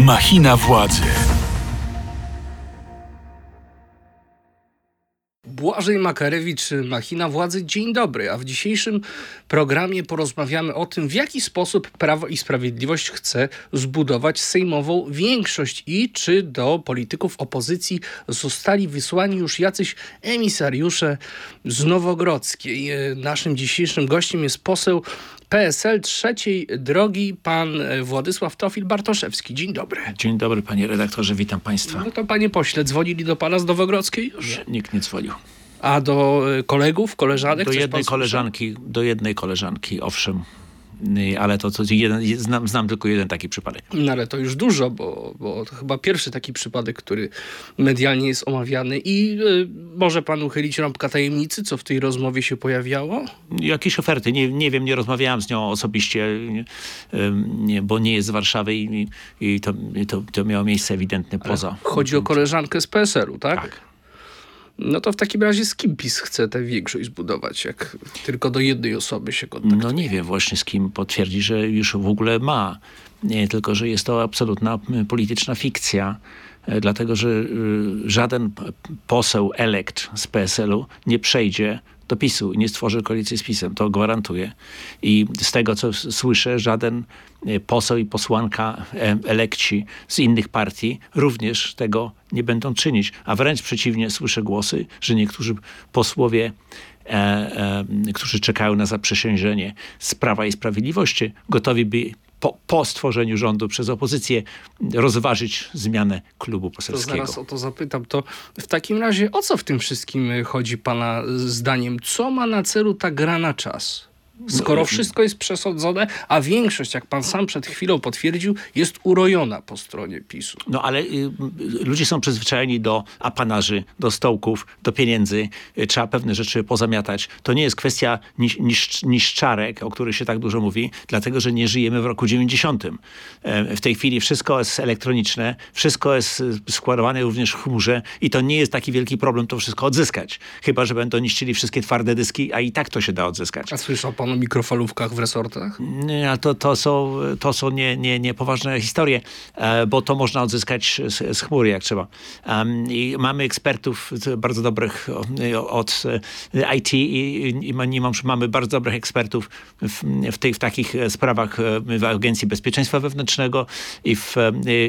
Machina władzy. Błażej Makarewicz, Machina Władzy. Dzień dobry, a w dzisiejszym programie porozmawiamy o tym, w jaki sposób Prawo i Sprawiedliwość chce zbudować sejmową większość i czy do polityków opozycji zostali wysłani już jacyś emisariusze z Nowogrodzkiej. Naszym dzisiejszym gościem jest poseł PSL trzeciej drogi, pan Władysław Tofil Bartoszewski. Dzień dobry. Dzień dobry panie redaktorze, witam państwa. No to panie pośle, dzwonili do pana z Nowogrodzkiej już? Nie, nikt nie dzwonił. A do kolegów, koleżanek? Do jednej koleżanki, do jednej koleżanki, owszem. Y, Ale to, to jeden, znam, znam tylko jeden taki przypadek. No ale to już dużo, bo, bo to chyba pierwszy taki przypadek, który medialnie jest omawiany. I y, może pan uchylić rąbka tajemnicy, co w tej rozmowie się pojawiało? Jakieś oferty, nie, nie wiem, nie rozmawiałem z nią osobiście, y, nie, bo nie jest z Warszawy i, i to, to, to miało miejsce ewidentnie poza. Chodzi o koleżankę z PSL-u, tak? Tak. No to w takim razie z kim PiS chce tę większość zbudować, jak tylko do jednej osoby się kontaktuje? No nie wiem właśnie z kim potwierdzi, że już w ogóle ma. Nie, tylko, że jest to absolutna polityczna fikcja. e, Dlatego, że y, żaden poseł elekt z PSL-u nie przejdzie do PiSu i nie stworzy koalicji z PiSem. To gwarantuję. I z tego, co słyszę, żaden y, poseł i posłanka e, elekci z innych partii również tego nie będą czynić. A wręcz przeciwnie, słyszę głosy, że niektórzy posłowie e, e, którzy czekają na zaprzysiężenie z Prawa i Sprawiedliwości, gotowi by po, po stworzeniu rządu przez opozycję rozważyć zmianę klubu To poselskiego. zaraz o to zapytam. To w takim razie o co w tym wszystkim chodzi pana zdaniem? Co ma na celu ta gra na czas? Skoro wszystko jest przesądzone, a większość, jak pan sam przed chwilą potwierdził, jest urojona po stronie PiSu. No ale y, ludzie są przyzwyczajeni do apanarzy, do stołków, do pieniędzy. Y, trzeba pewne rzeczy pozamiatać. To nie jest kwestia nisz, nisz, niszczarek, o których się tak dużo mówi, dlatego że nie żyjemy w roku 90. E, W tej chwili wszystko jest elektroniczne, wszystko jest y, składowane również w chmurze i to nie jest taki wielki problem to wszystko odzyskać. Chyba, że będą niszczyli wszystkie twarde dyski, a i tak to się da odzyskać. A słyszał pan o mikrofalówkach w resortach? Nie, to, to są, to są nie, nie, niepoważne historie, e, bo to można odzyskać z, z chmury, jak trzeba. I mamy ekspertów bardzo dobrych od e, IT i, i mamy bardzo dobrych ekspertów w, w, tej, w takich e, sprawach w Agencji Bezpieczeństwa Wewnętrznego i w,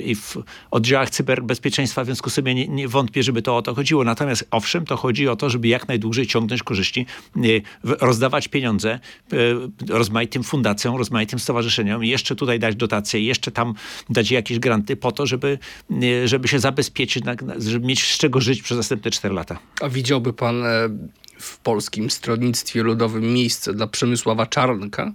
i w oddziałach cyberbezpieczeństwa, w związku z tym nie, nie wątpię, żeby to o to chodziło. Natomiast owszem, to chodzi o to, żeby jak najdłużej ciągnąć korzyści, rozdawać pieniądze rozmaitym fundacjom, rozmaitym stowarzyszeniom jeszcze tutaj dać dotacje, jeszcze tam dać jakieś granty po to, żeby, e, żeby się zabezpieczyć, żeby mieć z czego żyć przez następne 4 lata. A widziałby pan e, w polskim stronnictwie ludowym miejsce dla Przemysława Czarnka?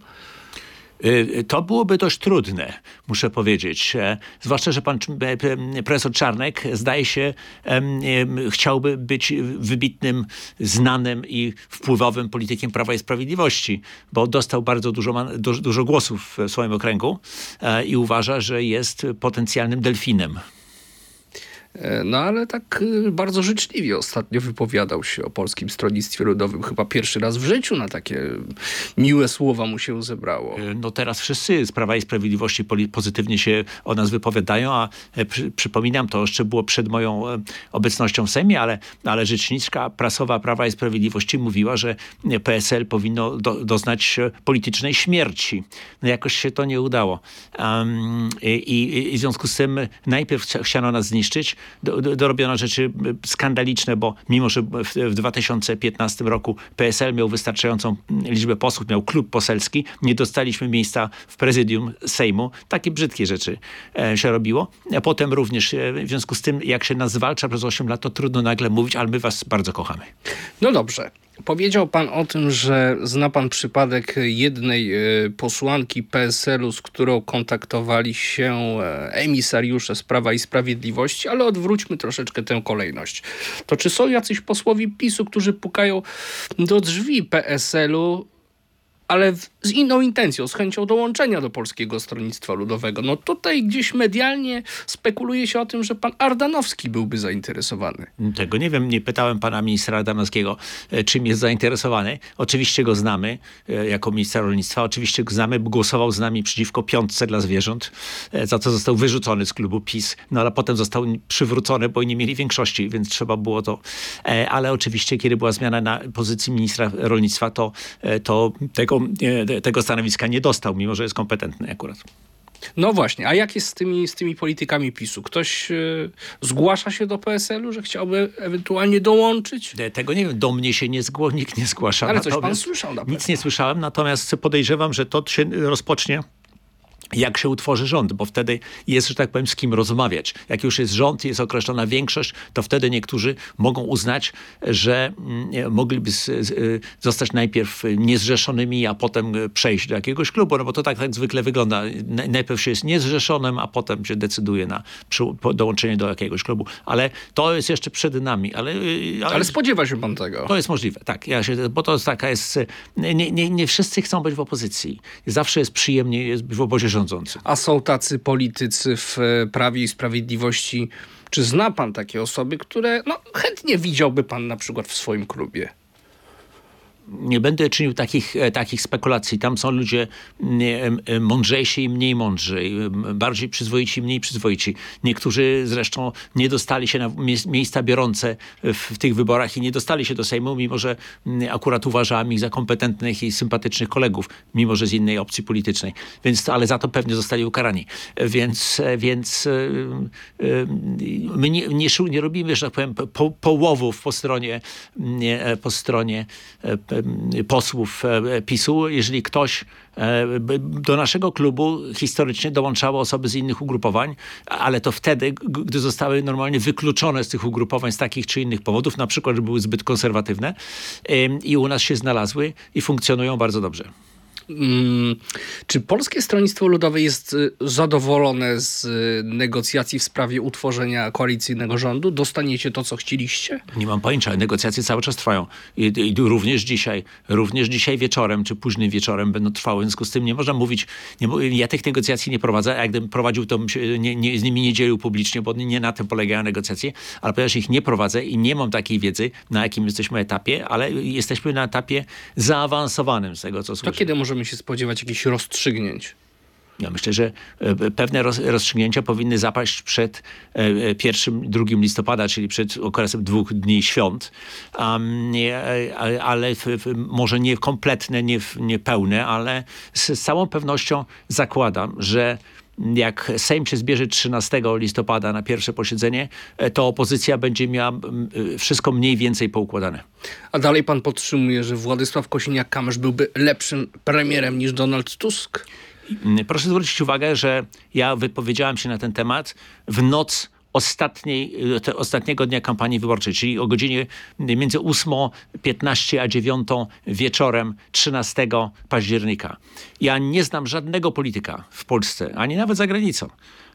Y, To byłoby dość trudne, muszę powiedzieć. E, Zwłaszcza, że pan e, profesor Czarnek zdaje się chciałby być wybitnym, znanym i wpływowym politykiem Prawa i Sprawiedliwości, bo dostał bardzo dużo, dużo głosów w swoim okręgu e, i uważa, że jest potencjalnym delfinem. E, No ale tak y, bardzo życzliwie ostatnio wypowiadał się o Polskim Stronnictwie Ludowym. Chyba pierwszy raz w życiu na takie miłe słowa mu się zebrało. No teraz wszyscy z Prawa i Sprawiedliwości pozytywnie się o nas wypowiadają, a e, przy, przypominam, to jeszcze było przed moją e, obecnością w Sejmie, ale, ale rzeczniczka prasowa Prawa i Sprawiedliwości mówiła, że e, PSL powinno do, doznać e, politycznej śmierci. No jakoś się to nie udało. Um, i, i, I w związku z tym najpierw chcia- chciano nas zniszczyć, do, do, dorobiono rzeczy e, skandaliczne, bo mimo, że w, w 2015 roku PSL miał wystarczającą liczbę posłów, miał klub poselski, nie dostaliśmy miejsca w prezydium Sejmu. Takie brzydkie rzeczy e, się robiło. A potem również, e, w związku z tym, jak się nas zwalcza przez 8 lat, to trudno nagle mówić, ale my was bardzo kochamy. No dobrze. Powiedział pan o tym, że zna pan przypadek jednej e, posłanki PSL-u, z którą kontaktowali się e, emisariusze z Prawa i Sprawiedliwości, ale odwróćmy troszeczkę tę kolejność. To czy są jacyś posłowie PiSu, którzy pukają do drzwi PSL-u, ale w z inną intencją, z chęcią dołączenia do Polskiego Stronnictwa Ludowego. No tutaj gdzieś medialnie spekuluje się o tym, że pan Ardanowski byłby zainteresowany. Tego nie wiem, nie pytałem pana ministra Ardanowskiego, e, czym jest zainteresowany. Oczywiście go znamy e, jako ministra rolnictwa, oczywiście go znamy, bo głosował z nami przeciwko piątce dla zwierząt, e, za co został wyrzucony z klubu PiS, no ale potem został przywrócony, bo nie mieli większości, więc trzeba było to. Ale oczywiście, kiedy była zmiana na pozycji ministra rolnictwa, to, to tego, tego stanowiska nie dostał, mimo że jest kompetentny akurat. No właśnie, a jak jest z tymi, z tymi politykami PiSu? Ktoś y, zgłasza się do PSL-u, że chciałby ewentualnie dołączyć? Tego nie wiem, do mnie się nie zgło, nikt nie zgłasza. Ale coś pan słyszał na pewno. Nic nie słyszałem, natomiast podejrzewam, że to się rozpocznie jak się utworzy rząd, bo wtedy jest, że tak powiem, z kim rozmawiać. Jak już jest rząd, jest określona większość, to wtedy niektórzy mogą uznać, że mm, mogliby zostać najpierw niezrzeszonymi, a potem przejść do jakiegoś klubu, no bo to tak, tak zwykle wygląda. Najpierw się jest niezrzeszonym, a potem się decyduje na dołączenie do jakiegoś klubu. Ale to jest jeszcze przed nami. Ale, y, ale... ale spodziewa się pan tego? To jest możliwe, tak. Ja się, bo to jest taka jest... Nie, nie, nie wszyscy chcą być w opozycji. Zawsze jest przyjemnie jest w obozie rządzący. A są tacy politycy w e, Prawie i Sprawiedliwości, czy zna pan takie osoby, które no, chętnie widziałby pan na przykład w swoim klubie? Nie będę czynił takich, e, takich spekulacji. Tam są ludzie mądrzejsi i mniej mądrzy, bardziej przyzwoici i mniej przyzwoici. Niektórzy zresztą nie dostali się na miejsca biorące w tych wyborach i nie dostali się do Sejmu, mimo że akurat uważałem ich za kompetentnych i sympatycznych kolegów, mimo że z innej opcji politycznej. Więc, ale za to pewnie zostali ukarani. Więc, e, więc e, my nie, nie, nie robimy, że tak powiem, po, połowów po stronie, po stronie posłów e, PiSu, jeżeli ktoś e, do naszego klubu historycznie dołączały osoby z innych ugrupowań, ale to wtedy, gdy zostały normalnie wykluczone z tych ugrupowań z takich czy innych powodów, na przykład, że były zbyt konserwatywne i u nas się znalazły i funkcjonują bardzo dobrze. Mm, czy Polskie Stronnictwo Ludowe jest y, zadowolone z y, negocjacji w sprawie utworzenia koalicyjnego rządu? Dostaniecie to, co chcieliście? Nie mam pojęcia. Negocjacje cały czas trwają. I, i również dzisiaj, również dzisiaj wieczorem, czy późnym wieczorem będą trwały. W związku z tym nie można mówić, nie, ja tych negocjacji nie prowadzę, a jak gdybym prowadził, to bym się nie, nie, z nimi nie dzielił publicznie, bo nie na tym polegają negocjacje, ale ponieważ ich nie prowadzę i nie mam takiej wiedzy, na jakim jesteśmy etapie, ale jesteśmy na etapie zaawansowanym z tego, co słyszę. To kiedy możemy możemy się spodziewać jakichś rozstrzygnięć? Ja myślę, że e, pewne rozstrzygnięcia powinny zapaść przed e, pierwszym, drugim listopada, czyli przed okresem dwóch dni świąt, ale może nie kompletne, nie, nie pełne, ale z całą pewnością zakładam, że jak Sejm się zbierze 13 listopada na pierwsze posiedzenie, e, to opozycja będzie miała e, wszystko mniej więcej poukładane. A dalej pan podtrzymuje, że Władysław Kosiniak-Kamysz byłby lepszym premierem niż Donald Tusk? Proszę zwrócić uwagę, że ja wypowiedziałem się na ten temat w noc ostatniej, te, ostatniego dnia kampanii wyborczej, czyli o godzinie między 8.15 a 9 wieczorem 13 października. Ja nie znam żadnego polityka w Polsce, ani nawet za granicą,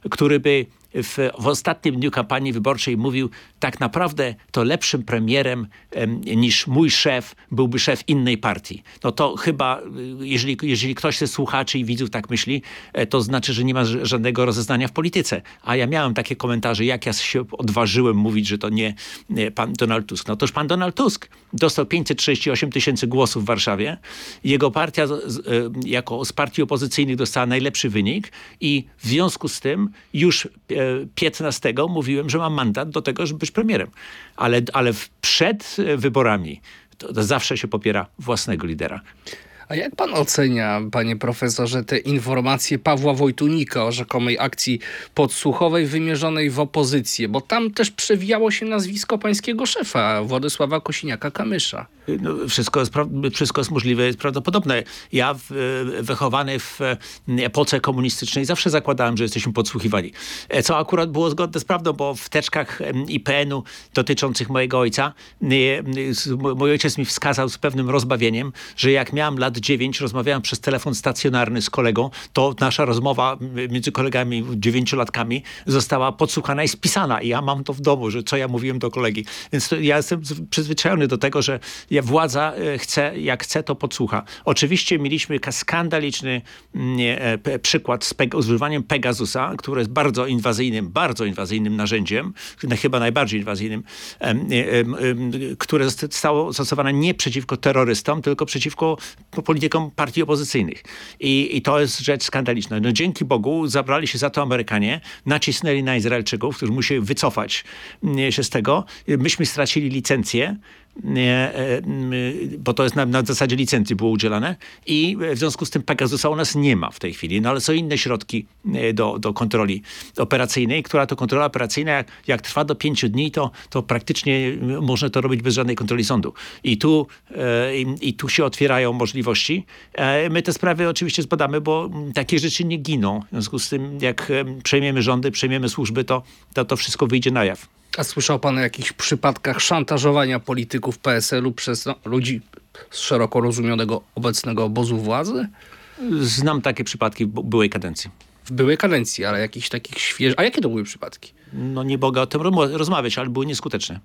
który by w, w ostatnim dniu kampanii wyborczej mówił, tak naprawdę to lepszym premierem em, niż mój szef byłby szef innej partii. No to chyba, y, jeżeli, jeżeli ktoś ze słuchaczy i widzów tak myśli, e, to znaczy, że nie ma żadnego rozeznania w polityce. A ja miałem takie komentarze, jak ja się odważyłem mówić, że to nie, nie pan Donald Tusk. No toż pan Donald Tusk dostał 538 tysięcy głosów w Warszawie. Jego partia e, jako z partii opozycyjnych dostała najlepszy wynik i w związku z tym już e, 15 mówiłem, że mam mandat do tego, żeby być premierem. Ale, ale przed wyborami to, to zawsze się popiera własnego lidera. A jak pan ocenia, panie profesorze, te informacje Pawła Wojtunika o rzekomej akcji podsłuchowej wymierzonej w opozycję? Bo tam też przewijało się nazwisko pańskiego szefa, Władysława Kosiniaka-Kamysza. No, wszystko, jest, wszystko jest możliwe, jest prawdopodobne. Ja w, wychowany w epoce komunistycznej zawsze zakładałem, że jesteśmy podsłuchiwani. E, co akurat było zgodne z prawdą, bo w teczkach IPN-u dotyczących mojego ojca mój ojciec mi wskazał z pewnym rozbawieniem, że jak miałem lat 9 rozmawiałem przez telefon stacjonarny z kolegą, to nasza rozmowa między kolegami dziewięciolatkami została podsłuchana i spisana. I ja mam to w domu, że co ja mówiłem do kolegi. Więc to, ja jestem przyzwyczajony do tego, że władza e, chce, jak chce, to podsłucha. Oczywiście mieliśmy skandaliczny nie, e, przykład z, z używaniem Pegasusa, które jest bardzo inwazyjnym, bardzo inwazyjnym narzędziem, chyba najbardziej inwazyjnym, które zostało zastosowane nie przeciwko terrorystom, tylko przeciwko politykom partii opozycyjnych. I, i to jest rzecz skandaliczna. No, dzięki Bogu zabrali się za to Amerykanie, nacisnęli na Izraelczyków, którzy musieli wycofać się z tego. Myśmy stracili licencję bo to jest na, na, zasadzie licencji było udzielane i w związku z tym Pegasusa u nas nie ma w tej chwili, no ale są inne środki e, do, do kontroli operacyjnej, która to kontrola operacyjna jak, jak trwa do pięciu dni, to, to praktycznie można to robić bez żadnej kontroli sądu. I tu, e, i, i tu się otwierają możliwości. My te sprawy oczywiście zbadamy, bo takie rzeczy nie giną. W związku z tym, jak przejmiemy rządy, przejmiemy służby, to to, to wszystko wyjdzie na jaw. A słyszał pan o jakichś przypadkach szantażowania polityków PSL-u przez no, ludzi z szeroko rozumianego obecnego obozu władzy? Znam takie przypadki w byłej kadencji. W byłej kadencji, ale jakichś takich świeżych... A jakie to były przypadki? No nie mogę o tym rozmawiać, ale były nieskuteczne.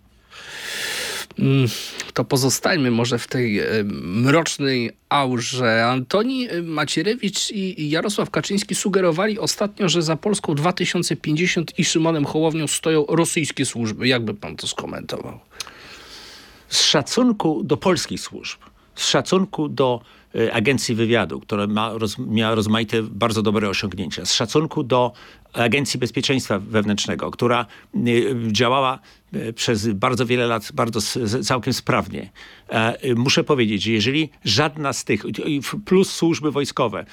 Mm, to pozostańmy może w tej e, mrocznej aurze. Antoni Macierewicz i Jarosław Kaczyński sugerowali ostatnio, że za Polską 2050 i Szymonem Hołownią stoją rosyjskie służby. Jakby pan to skomentował? Z szacunku do polskich służb, z szacunku do e, agencji wywiadu, która ma, roz, miała rozmaite, bardzo dobre osiągnięcia, z szacunku do Agencji Bezpieczeństwa Wewnętrznego, która y, działała y, przez bardzo wiele lat bardzo całkiem sprawnie. E, y, muszę powiedzieć, że jeżeli żadna z tych, plus służby wojskowe,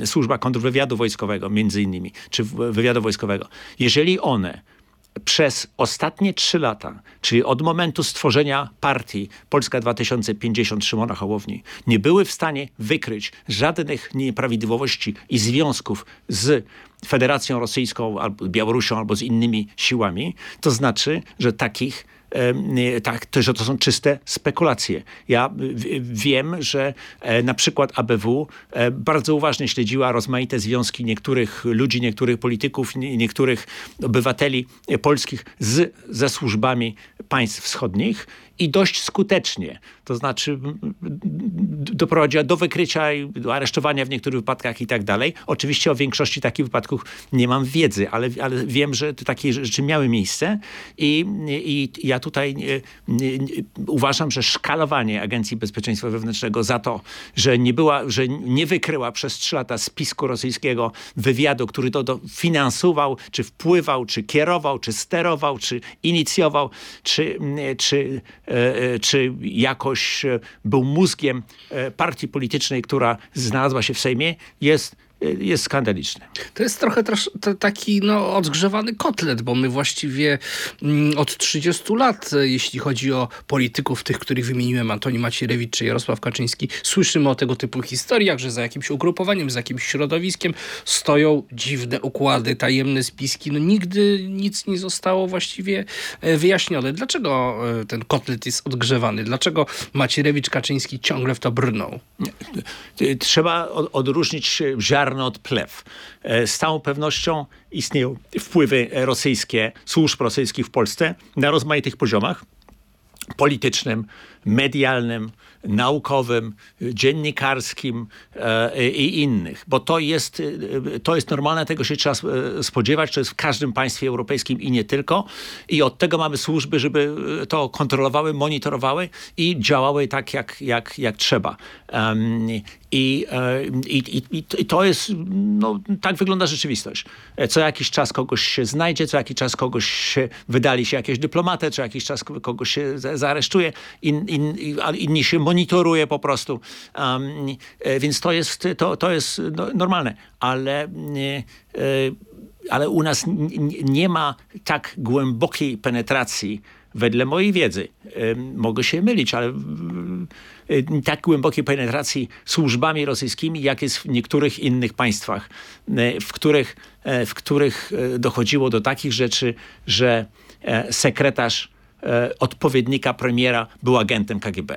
e, służba kontrwywiadu wojskowego między innymi, czy wywiadu wojskowego, jeżeli one przez ostatnie trzy lata, czyli od momentu stworzenia partii Polska 2050 Szymona Hołowni, nie były w stanie wykryć żadnych nieprawidłowości i związków z Federacją Rosyjską, albo Białorusią, albo z innymi siłami, to znaczy, że takich tak, to, że to są czyste spekulacje. Ja wiem, że e, na przykład ABW e, bardzo uważnie śledziła rozmaite związki niektórych ludzi, niektórych polityków, niektórych obywateli polskich z, ze służbami państw wschodnich i dość skutecznie. To znaczy doprowadziła do wykrycia do aresztowania w niektórych wypadkach i tak dalej. Oczywiście o większości takich wypadków nie mam wiedzy, ale, ale wiem, że takie rzeczy miały miejsce i, i ja tutaj nie, uważam, że szkalowanie Agencji Bezpieczeństwa Wewnętrznego za to, że nie była, że nie wykryła przez trzy lata spisku rosyjskiego wywiadu, który to, to finansował, czy wpływał, czy kierował, czy sterował, czy inicjował, czy, czy E, e, czy jakoś e, był mózgiem partii politycznej, która znalazła się w Sejmie, jest jest skandaliczny. To jest trochę taki no, odgrzewany kotlet, bo my właściwie mm, od 30 lat, e, jeśli chodzi o polityków, tych, których wymieniłem, Antoni Macierewicz czy Jarosław Kaczyński, słyszymy o tego typu historiach, że za jakimś ugrupowaniem, za jakimś środowiskiem stoją dziwne układy, tajemne spiski. No nigdy nic nie zostało właściwie e, wyjaśnione. Dlaczego e, ten kotlet jest odgrzewany? Dlaczego Macierewicz, Kaczyński ciągle w to brną? Trzeba odróżnić ziarno ziarno od plew. E, z całą pewnością istnieją wpływy rosyjskie, służb rosyjskich w Polsce na rozmaitych poziomach politycznym, medialnym, naukowym, dziennikarskim e, i innych, bo to jest, e, to jest normalne, tego się trzeba spodziewać, to jest w każdym państwie europejskim i nie tylko i od tego mamy służby, żeby to kontrolowały, monitorowały i działały tak jak, jak, jak trzeba. I, e, i, i, I, to jest, no, tak wygląda rzeczywistość. Co jakiś czas kogoś się znajdzie, co jakiś czas kogoś się, wydali się jakieś dyplomatę, co jakiś czas kogoś się zaaresztuje, in, in, inni się monitoruje po prostu. Um, więc to jest, to, to jest no, normalne. Ale, e, ale u nas nie ma tak głębokiej penetracji wedle mojej wiedzy, mogę się mylić, ale tak głębokiej penetracji służbami rosyjskimi, jak jest w niektórych innych państwach, w których, w których dochodziło do takich rzeczy, że sekretarz odpowiednika premiera był agentem KGB.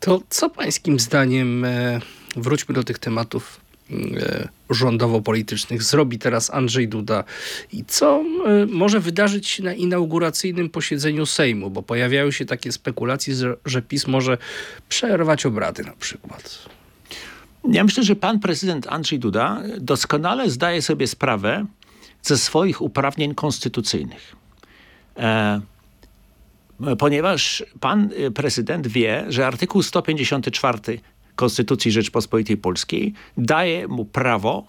To co pańskim zdaniem, e, wróćmy do tych tematów e, rządowo-politycznych, zrobi teraz Andrzej Duda i co e, może wydarzyć się na inauguracyjnym posiedzeniu Sejmu, bo pojawiają się takie spekulacje, że PiS może przerwać obrady na przykład. Ja myślę, że pan prezydent Andrzej Duda doskonale zdaje sobie sprawę ze swoich uprawnień konstytucyjnych. E, ponieważ pan prezydent wie, że artykuł 154 Konstytucji Rzeczpospolitej Polskiej daje mu prawo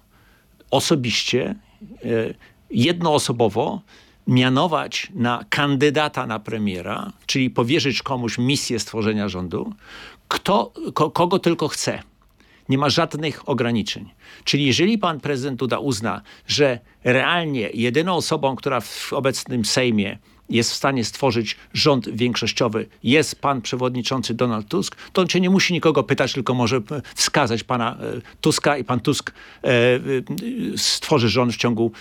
osobiście, e, jednoosobowo mianować na kandydata na premiera, czyli powierzyć komuś misję stworzenia rządu, kto, ko, kogo tylko chce. Nie ma żadnych ograniczeń. Czyli jeżeli pan prezydent Duda uzna, że realnie jedyną osobą, która w obecnym Sejmie jest w stanie stworzyć rząd większościowy, jest pan przewodniczący Donald Tusk, to on cię nie musi nikogo pytać, tylko może wskazać pana e, Tuska i pan Tusk e, e, stworzy rząd w ciągu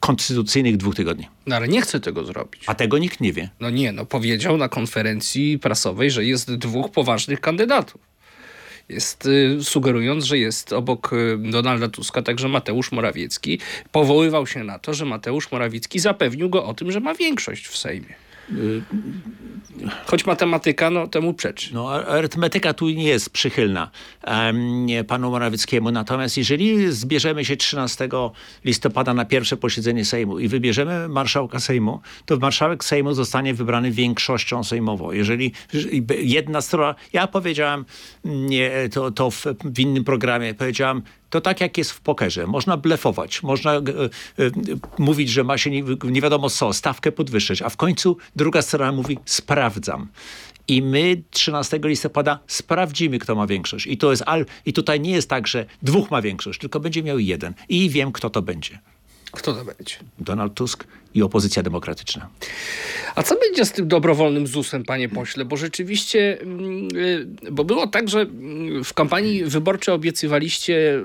konstytucyjnych dwóch tygodni. No ale nie chce tego zrobić. A tego nikt nie wie. No nie, no powiedział na konferencji prasowej, że jest dwóch poważnych kandydatów jest y, sugerując, że jest obok y, Donalda Tuska także Mateusz Morawiecki. Powoływał się na to, że Mateusz Morawiecki zapewnił go o tym, że ma większość w Sejmie. Choć matematyka no, temu przeczy. No, arytmetyka tu nie jest przychylna panu Morawieckiemu. Natomiast jeżeli zbierzemy się 13 listopada na pierwsze posiedzenie Sejmu i wybierzemy marszałka Sejmu, to marszałek Sejmu zostanie wybrany większością sejmową. Jeżeli jedna strona... Ja powiedziałam nie, to, to w, w innym programie, powiedziałam to tak jak jest w pokerze. Można blefować, można e, e, mówić, że ma się nie, nie wiadomo co, stawkę podwyższyć, a w końcu druga strona mówi sprawdzam. I my 13 listopada sprawdzimy, kto ma większość. I, to jest, I tutaj nie jest tak, że dwóch ma większość, tylko będzie miał jeden. I wiem, kto to będzie. Kto to będzie? Donald Tusk i opozycja demokratyczna. A co będzie z tym dobrowolnym ZUS-em, panie pośle? Bo rzeczywiście, mm, y, bo było tak, że mm, w kampanii wyborczej obiecywaliście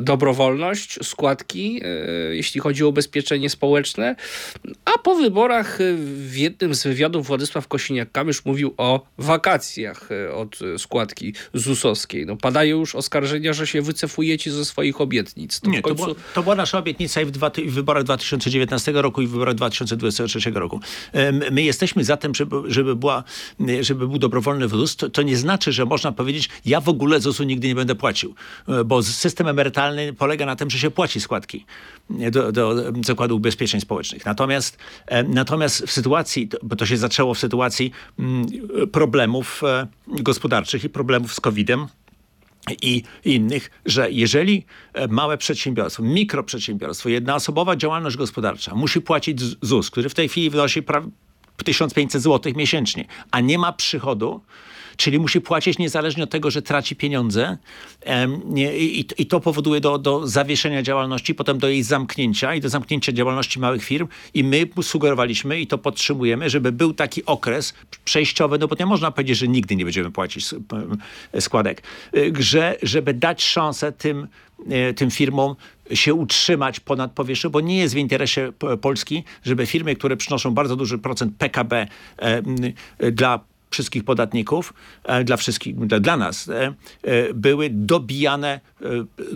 dobrowolność, składki, y, jeśli chodzi o ubezpieczenie społeczne, a po wyborach y, w jednym z wywiadów Władysław Kosiniak-Kamysz mówił o wakacjach od składki ZUS-owskiej. No, padają już oskarżenia, że się wycofujecie ze swoich obietnic. To Nie, końcu... to, była, to była nasza obietnica i w, dwa, w wyborach 2019 roku i w wyborach 2023 roku. My jesteśmy za tym, żeby, żeby, była, żeby był dobrowolny ZUS. To, to nie znaczy, że można powiedzieć, ja w ogóle ZUS-u nigdy nie będę płacił, e, bo system emerytalny polega na tym, że się płaci składki do, do Zakładu Ubezpieczeń Społecznych. Natomiast, natomiast w sytuacji, bo to się zaczęło w sytuacji mm, problemów e, gospodarczych i problemów z COVID-em, i innych, że jeżeli e, małe przedsiębiorstwo, mikroprzedsiębiorstwo, jednoosobowa działalność gospodarcza musi płacić ZUS, który w tej chwili wynosi 1500 zł miesięcznie, a nie ma przychodu, czyli musi płacić niezależnie od tego, że traci pieniądze i, to powoduje do, do zawieszenia działalności, potem do jej zamknięcia i do zamknięcia działalności małych firm. I my sugerowaliśmy i to podtrzymujemy, żeby był taki okres przejściowy, no bo nie można powiedzieć, że nigdy nie będziemy płacić składek, y, że, żeby dać szansę tym y, tym firmom się utrzymać ponad powierzchnią, bo nie jest w interesie Polski, żeby firmy, które przynoszą bardzo duży procent PKB dla wszystkich podatników, e, dla wszystkich, dla nas, e, e, były dobijane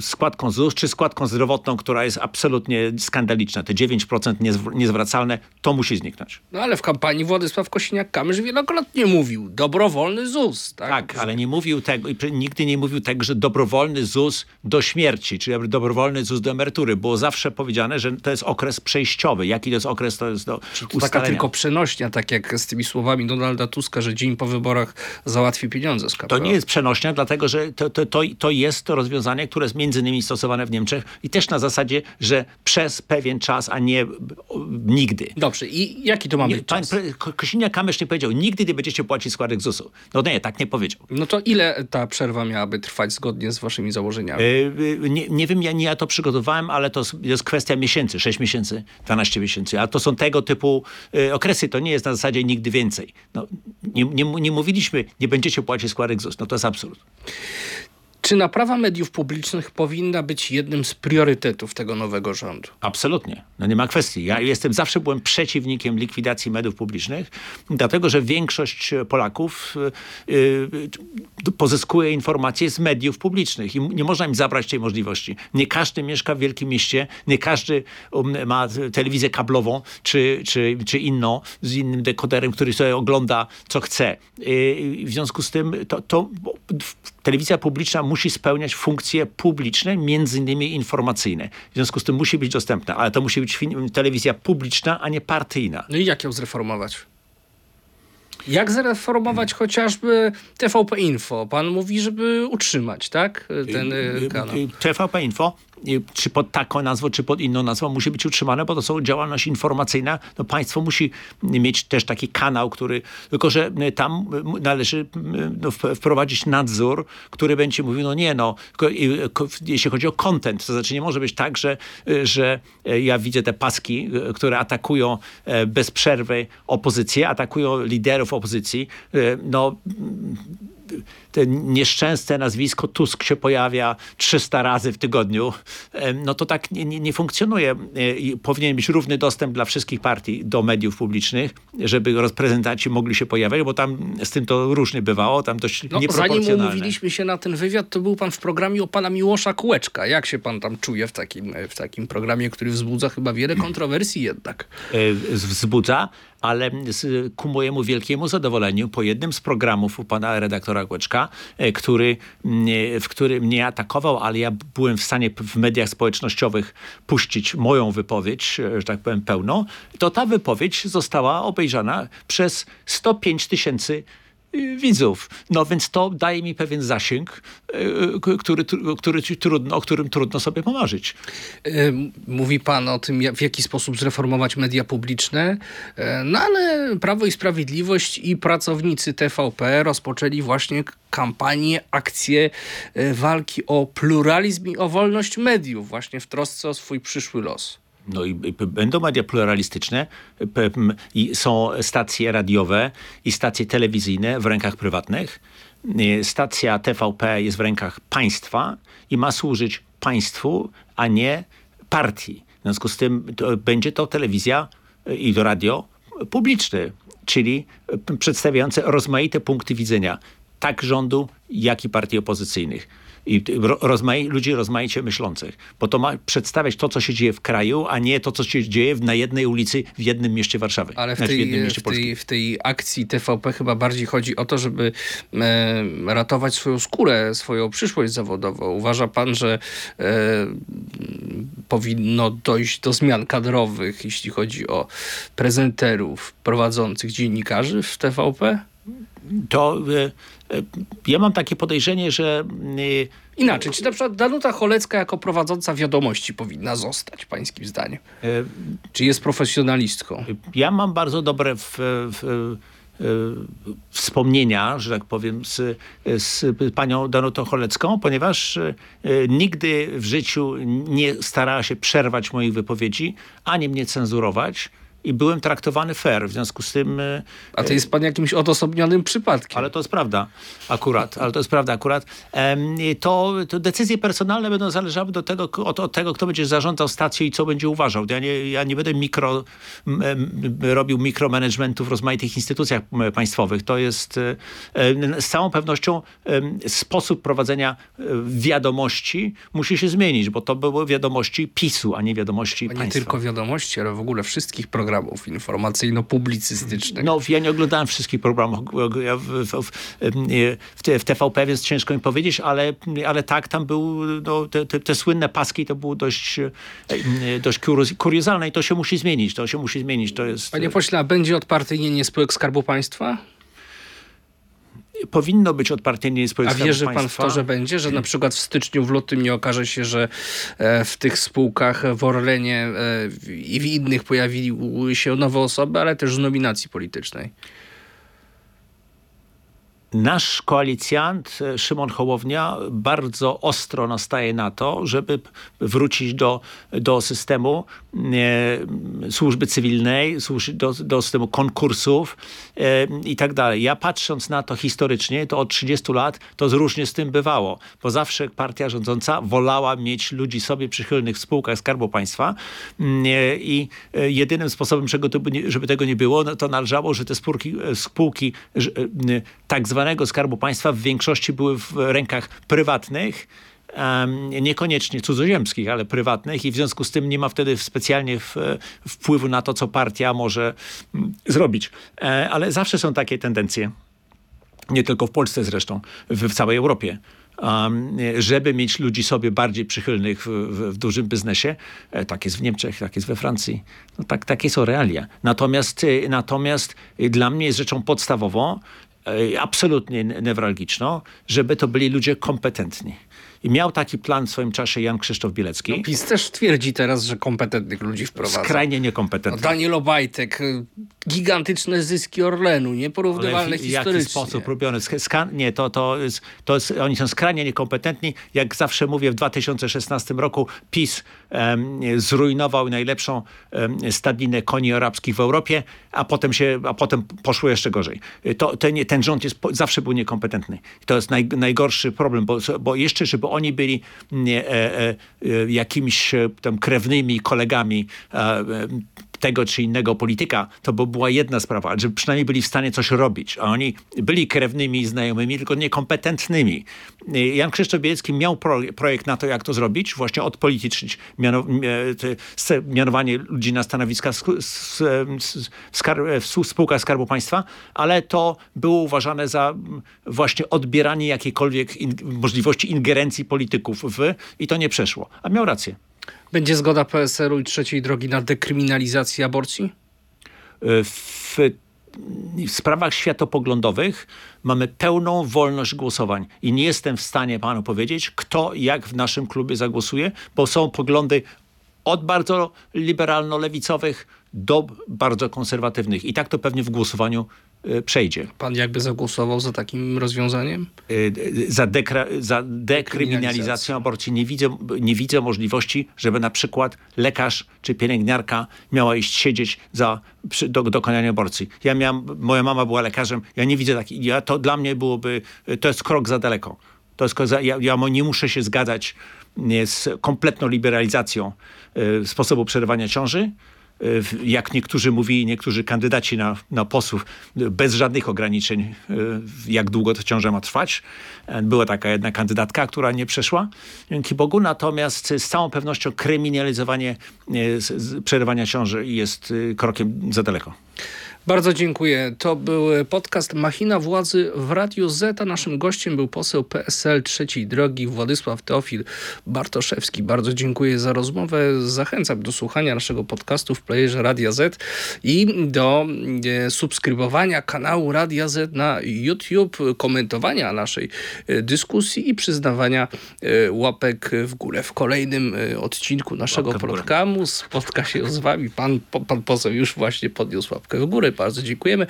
składką ZUS czy składką zdrowotną, która jest absolutnie skandaliczna. Te 9% niezwracalne, to musi zniknąć. No ale w kampanii Władysław Kosiniak-Kamysz wielokrotnie mówił dobrowolny ZUS. Tak, tak ale nie mówił tego, nigdy nie mówił tego, że dobrowolny ZUS do śmierci, czyli dobrowolny ZUS do emerytury. Było zawsze powiedziane, że to jest okres przejściowy. Jaki to jest okres, to jest do taka tylko przenośnia, tak jak z tymi słowami Donalda Tuska, że dzień po wyborach załatwi pieniądze z KPO. To nie jest przenośnia, dlatego że to, to, to, to jest to rozwiązanie, które jest między innymi stosowane w Niemczech i też na zasadzie, że przez pewien czas, a nie nigdy. Dobrze, i jaki to ma być Pan Kosiniak-Kamysz nie powiedział, nigdy nie będziecie płacić składek ZUS-u. No nie, tak nie powiedział. No to ile ta przerwa miałaby trwać zgodnie z waszymi założeniami? Yy, nie, nie wiem, ja nie ja to przygotowałem, ale to jest kwestia miesięcy, 6 miesięcy, 12 miesięcy, a to są tego typu y, okresy, to nie jest na zasadzie nigdy więcej. No, nie, nie, nie mówiliśmy, nie będziecie płacić składek ZUS. No to jest absurd. Czy naprawa mediów publicznych powinna być jednym z priorytetów tego nowego rządu? Absolutnie. No nie ma kwestii. Ja jestem, zawsze byłem przeciwnikiem likwidacji mediów publicznych, dlatego że większość Polaków yy, pozyskuje informacje z mediów publicznych i nie można im zabrać tej możliwości. Nie każdy mieszka w wielkim mieście, nie każdy um, ma telewizję kablową czy, czy, czy inną, z innym dekoderem, który sobie ogląda co chce. Yy, w związku z tym to, to telewizja publiczna musi spełniać funkcje publiczne, między innymi informacyjne. W związku z tym musi być dostępna, ale to musi być telewizja publiczna, a nie partyjna. No i jak ją zreformować? Jak zreformować chociażby TVP Info? Pan mówi, żeby utrzymać, tak? Ten y, kanał. TVP Info czy pod taką nazwą, czy pod inną nazwą, musi być utrzymane, bo to są działalność informacyjna. No państwo musi mieć też taki kanał, który, tylko że tam należy no, wprowadzić nadzór, który będzie mówił, no nie, no, jeśli chodzi o content, to znaczy nie może być tak, że, że ja widzę te paski, które atakują bez przerwy opozycję, atakują liderów opozycji, no te nieszczęsne nazwisko Tusk się pojawia 300 razy w tygodniu, no to tak nie, nie, nie funkcjonuje. E, powinien być równy dostęp dla wszystkich partii do mediów publicznych, żeby reprezentanci mogli się pojawiać, bo tam z tym to różnie bywało, tam dość no, Zanim umówiliśmy się na ten wywiad, to był pan w programie o pana Miłosza Kółeczka. Jak się pan tam czuje w takim, w takim programie, który wzbudza chyba wiele kontrowersji jednak? E, wzbudza, ale ku mojemu wielkiemu zadowoleniu po jednym z programów u pana redaktora Kłeczka, e, który, w którym mnie atakował, ale ja byłem w stanie w mediach społecznościowych puścić moją wypowiedź, e, że tak powiem pełną, to ta wypowiedź została obejrzana przez 105 tysięcy widzów. No więc to daje mi pewien zasięg, e, który, który trudno, o którym trudno sobie pomarzyć. E, mówi pan o tym, w jaki sposób zreformować media publiczne, e, no ale Prawo i Sprawiedliwość i pracownicy TVP rozpoczęli właśnie kampanię, akcję walki o pluralizm i o wolność mediów, właśnie w trosce o swój przyszły los. No i będą media pluralistyczne, i są stacje radiowe i stacje telewizyjne w rękach prywatnych. Stacja TVP jest w rękach państwa i ma służyć państwu, a nie partii. W związku z tym to będzie to telewizja y, i to radio publiczne, czyli y, przedstawiające rozmaite punkty widzenia tak rządu, jak i partii opozycyjnych i rozmai ludzi rozmaicie myślących, bo to ma przedstawiać to, co się dzieje w kraju, a nie to, co się dzieje na jednej ulicy w jednym mieście Warszawy. Ale w znaczy tej, w, w, tej, w tej akcji TVP chyba bardziej chodzi o to, żeby e, ratować swoją skórę, swoją przyszłość zawodową. Uważa pan, że e, powinno dojść do zmian kadrowych, jeśli chodzi o prezenterów, prowadzących dziennikarzy w TVP? To e, ja mam takie podejrzenie, że e, Inaczej, czy na przykład Danuta Cholecka jako prowadząca wiadomości powinna zostać, pańskim zdaniem? Czy jest profesjonalistką? Ja mam bardzo dobre w, w, wspomnienia, że tak powiem, z, z panią Danutą Cholecką, ponieważ nigdy w życiu nie starała się przerwać moich wypowiedzi, ani mnie cenzurować i byłem traktowany fair. W związku z tym... E, A to jest pan jakimś odosobnionym przypadkiem. Ale to jest prawda akurat. Ale to jest prawda akurat. To, to decyzje personalne będą zależały do tego, od, od, tego, kto będzie zarządzał stacją i co będzie uważał. Ja nie, ja nie będę mikro, robił mikromanagementu w rozmaitych instytucjach państwowych. To jest e, e, z całą pewnością sposób prowadzenia wiadomości musi się zmienić, bo to były wiadomości PiSu, a nie wiadomości a nie państwa. Nie tylko wiadomości, ale w ogóle wszystkich programów programów informacyjno-publicystycznych. No, ja nie oglądałem wszystkich programów ja w, w, w, w, TVP, więc ciężko mi powiedzieć, ale, ale tak, tam był, no, te, te, te słynne paski to było dość, dość kuriozalne i to się musi zmienić, to się musi zmienić, to jest... Panie pośle, a będzie odpartyjnienie spółek Skarbu Państwa? Powinno być odpartyjnie A wierzy pan w to, że będzie? Że na przykład w styczniu, w lutym nie okaże się, że e, w tych spółkach w Orlenie e, i w innych pojawiły się nowe osoby, ale też z nominacji politycznej? Nasz koalicjant e, Szymon Hołownia bardzo ostro nastaje na to, żeby wrócić do, do systemu e, służby cywilnej, do, do systemu konkursów e, i tak dalej. Ja patrząc na to historycznie, to od 30 lat to różnie z tym bywało, bo zawsze partia rządząca wolała mieć ludzi sobie przychylnych w spółkach Skarbu Państwa mm, e, i e, jedynym sposobem, żeby tego nie było, no to należało, że te spółki, e, spółki tak zwanego Skarbu Państwa w większości były w rękach prywatnych, niekoniecznie cudzoziemskich, ale prywatnych i w związku z tym nie ma wtedy specjalnie wpływu na to, co partia może mm, zrobić. Ale zawsze są takie tendencje. Nie tylko w Polsce zresztą, w całej Europie żeby mieć ludzi sobie bardziej przychylnych w, w, w, dużym biznesie. E, tak jest w Niemczech, tak jest we Francji. No tak, takie są realia. Natomiast, e, natomiast e, dla mnie jest rzeczą podstawową, absolutnie newralgiczną, żeby to byli ludzie kompetentni. I miał taki plan w swoim czasie Jan Krzysztof Bielecki. No, PiS też twierdzi teraz, że kompetentnych ludzi wprowadza. Skrajnie niekompetentnych. No, Daniel Obajtek, y, gigantyczne zyski Orlenu, nieporównywalne w, historycznie. W jaki sposób robione? Ska nie, to, to, to jest, oni są skrajnie niekompetentni. Jak zawsze mówię, w 2016 roku PiS zrujnował najlepszą stadninę koni arabskich w Europie, a potem, się, a potem poszło jeszcze gorzej. To, ten, ten rząd jest, zawsze był niekompetentny. To jest naj, najgorszy problem, bo, bo jeszcze, żeby oni byli nie, e, e, e jakimiś e, tam krewnymi kolegami e, tego czy innego polityka, to by była jedna sprawa, żeby przynajmniej byli w stanie coś robić. A oni byli krewnymi znajomymi, tylko niekompetentnymi. Jan Krzysztof Bielecki miał pro, projekt na to, jak to zrobić, właśnie odpolitycznić miano, mianowanie ludzi na stanowiska w, w spółkach Skarbu Państwa, ale to było uważane za właśnie odbieranie jakiejkolwiek in, możliwości ingerencji polityków w i to nie przeszło. A miał rację. Będzie zgoda PSL-u i trzeciej drogi na dekryminalizację aborcji? E, w, w sprawach światopoglądowych mamy pełną wolność głosowań i nie jestem w stanie panu powiedzieć, kto jak w naszym klubie zagłosuje, bo są poglądy od bardzo liberalno-lewicowych do bardzo konserwatywnych. I tak to pewnie w głosowaniu przejdzie. Pan jakby zagłosował za takim rozwiązaniem? Y, y, za, za dekryminalizacją aborcji nie widzę, nie widzę możliwości, żeby na przykład lekarz czy pielęgniarka miała iść siedzieć za przy, do, dokonania aborcji. Ja miałam, moja mama była lekarzem, ja nie widzę takiej, ja, to dla mnie byłoby, to jest krok za daleko. To jest, ja, ja nie muszę się zgadzać z kompletną liberalizacją y, sposobu przerywania ciąży, jak niektórzy mówili, niektórzy kandydaci na, na posłów, bez żadnych ograniczeń, e, jak długo to ciąża ma trwać. Była taka jedna kandydatka, która nie przeszła, dzięki Bogu, natomiast z całą pewnością kryminalizowanie e, przerywania ciąży jest e, krokiem za daleko. Bardzo dziękuję. To był podcast Machina Władzy w Radiu Z, a naszym gościem był poseł PSL trzeciej drogi Władysław Teofil Bartoszewski. Bardzo dziękuję za rozmowę. Zachęcam do słuchania naszego podcastu w playerze Radia Z i do e, subskrybowania kanału Radia Z na YouTube, komentowania naszej e, dyskusji i przyznawania e, łapek w górę. W kolejnym odcinku naszego programu spotka się z wami pan, pan poseł już właśnie podniósł łapkę w górę bardzo dziękujemy.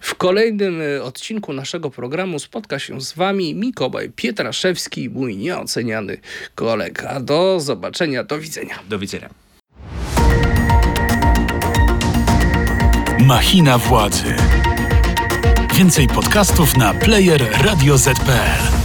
W kolejnym e, odcinku naszego programu spotka się z Wami Mikołaj Pietraszewski, mój nieoceniany kolega. Do zobaczenia, do widzenia. Do widzenia. Machina władzy. Więcej podcastów na player radioz.pl